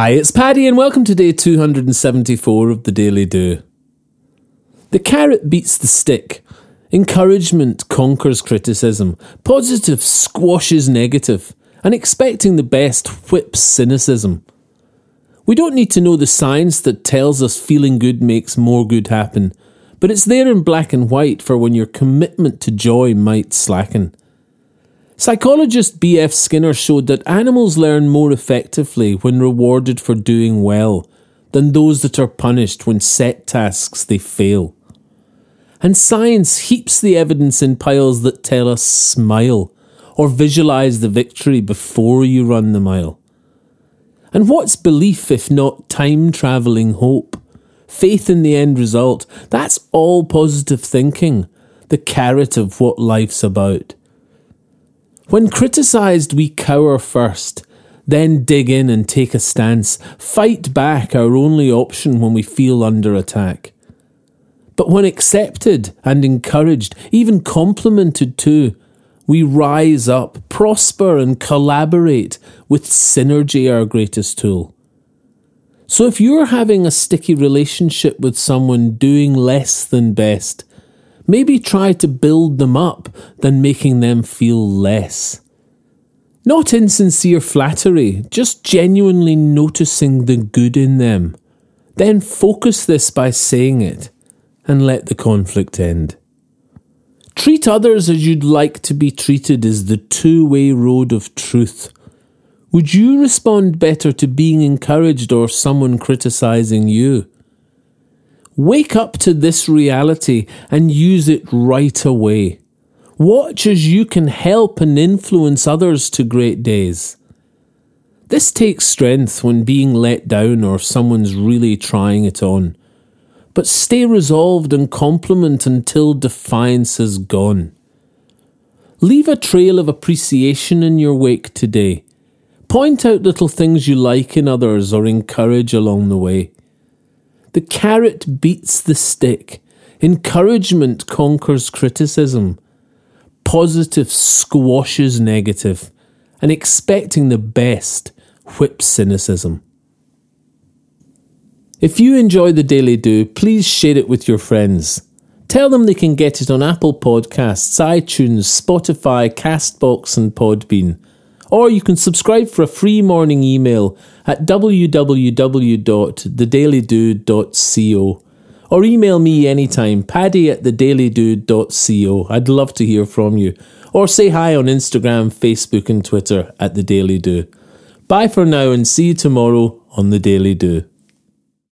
Hi, it's Paddy, and welcome to day 274 of the Daily Do. The carrot beats the stick. Encouragement conquers criticism. Positive squashes negative. And expecting the best whips cynicism. We don't need to know the science that tells us feeling good makes more good happen, but it's there in black and white for when your commitment to joy might slacken. Psychologist B.F. Skinner showed that animals learn more effectively when rewarded for doing well than those that are punished when set tasks they fail. And science heaps the evidence in piles that tell us smile or visualize the victory before you run the mile. And what's belief if not time travelling hope? Faith in the end result, that's all positive thinking, the carrot of what life's about. When criticised, we cower first, then dig in and take a stance, fight back our only option when we feel under attack. But when accepted and encouraged, even complimented too, we rise up, prosper, and collaborate with synergy, our greatest tool. So if you're having a sticky relationship with someone doing less than best, Maybe try to build them up than making them feel less. Not insincere flattery, just genuinely noticing the good in them. Then focus this by saying it and let the conflict end. Treat others as you'd like to be treated is the two way road of truth. Would you respond better to being encouraged or someone criticizing you? Wake up to this reality and use it right away. Watch as you can help and influence others to great days. This takes strength when being let down or someone's really trying it on. But stay resolved and compliment until defiance is gone. Leave a trail of appreciation in your wake today. Point out little things you like in others or encourage along the way. The carrot beats the stick. Encouragement conquers criticism. Positive squashes negative. And expecting the best whips cynicism. If you enjoy the Daily Do, please share it with your friends. Tell them they can get it on Apple Podcasts, iTunes, Spotify, Castbox, and Podbean or you can subscribe for a free morning email at www.thedailydo.co or email me anytime, paddy at thedailydo.co. I'd love to hear from you. Or say hi on Instagram, Facebook, and Twitter at The Daily Do. Bye for now and see you tomorrow on The Daily Do.